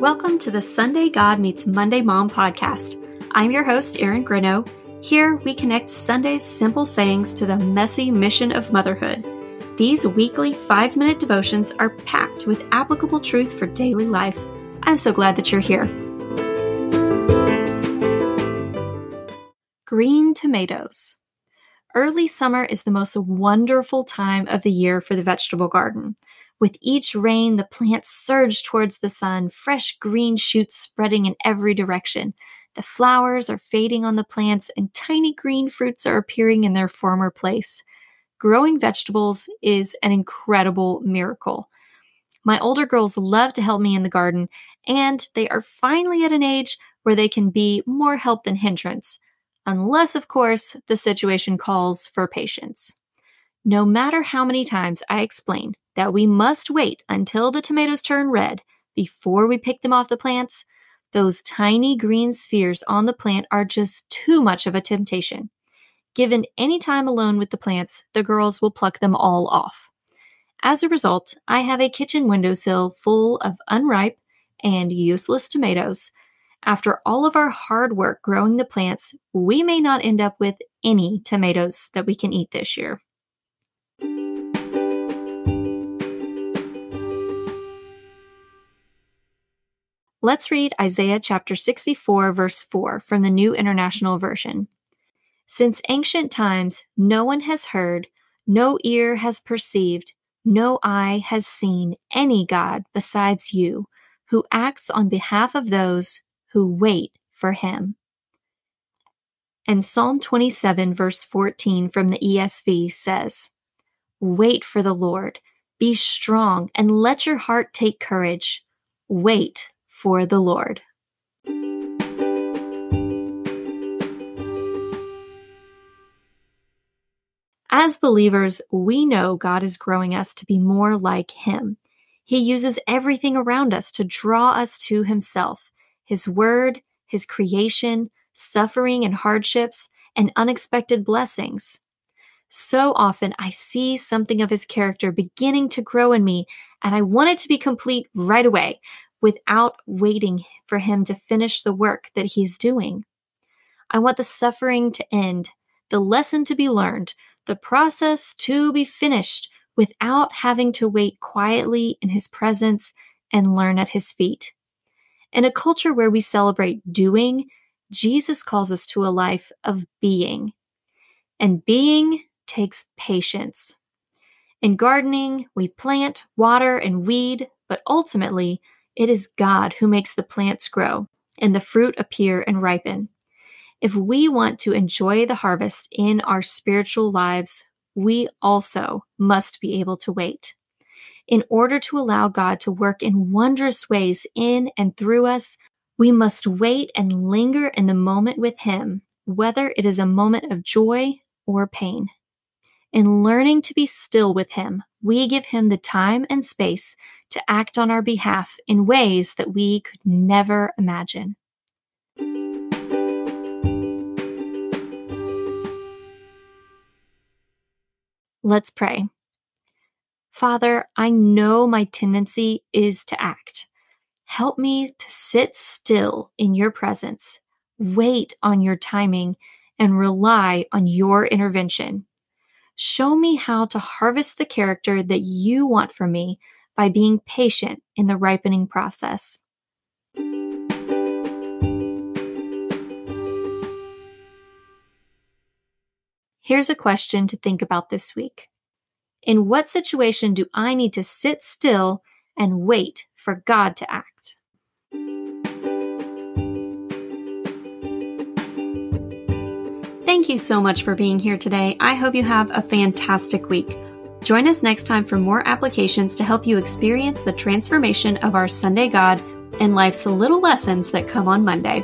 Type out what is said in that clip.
Welcome to the Sunday God Meets Monday Mom podcast. I'm your host, Erin Greneaux. Here, we connect Sunday's simple sayings to the messy mission of motherhood. These weekly five minute devotions are packed with applicable truth for daily life. I'm so glad that you're here. Green tomatoes. Early summer is the most wonderful time of the year for the vegetable garden. With each rain, the plants surge towards the sun, fresh green shoots spreading in every direction. The flowers are fading on the plants, and tiny green fruits are appearing in their former place. Growing vegetables is an incredible miracle. My older girls love to help me in the garden, and they are finally at an age where they can be more help than hindrance, unless, of course, the situation calls for patience. No matter how many times I explain that we must wait until the tomatoes turn red before we pick them off the plants, those tiny green spheres on the plant are just too much of a temptation. Given any time alone with the plants, the girls will pluck them all off. As a result, I have a kitchen windowsill full of unripe and useless tomatoes. After all of our hard work growing the plants, we may not end up with any tomatoes that we can eat this year. Let's read Isaiah chapter 64, verse 4 from the New International Version. Since ancient times, no one has heard, no ear has perceived, no eye has seen any God besides you, who acts on behalf of those who wait for him. And Psalm 27, verse 14 from the ESV says, Wait for the Lord, be strong, and let your heart take courage. Wait for the Lord. As believers, we know God is growing us to be more like Him. He uses everything around us to draw us to Himself His Word, His creation, suffering and hardships, and unexpected blessings. So often I see something of His character beginning to grow in me, and I want it to be complete right away, without waiting for him to finish the work that he's doing. I want the suffering to end, the lesson to be learned, the process to be finished without having to wait quietly in his presence and learn at his feet. In a culture where we celebrate doing, Jesus calls us to a life of being. And being takes patience. In gardening, we plant, water, and weed, but ultimately, it is God who makes the plants grow and the fruit appear and ripen. If we want to enjoy the harvest in our spiritual lives, we also must be able to wait. In order to allow God to work in wondrous ways in and through us, we must wait and linger in the moment with Him, whether it is a moment of joy or pain. In learning to be still with Him, we give Him the time and space to act on our behalf in ways that we could never imagine. Let's pray. Father, I know my tendency is to act. Help me to sit still in your presence, wait on your timing, and rely on your intervention. Show me how to harvest the character that you want from me by being patient in the ripening process. Here's a question to think about this week. In what situation do I need to sit still and wait for God to act? Thank you so much for being here today. I hope you have a fantastic week. Join us next time for more applications to help you experience the transformation of our Sunday God and life's little lessons that come on Monday.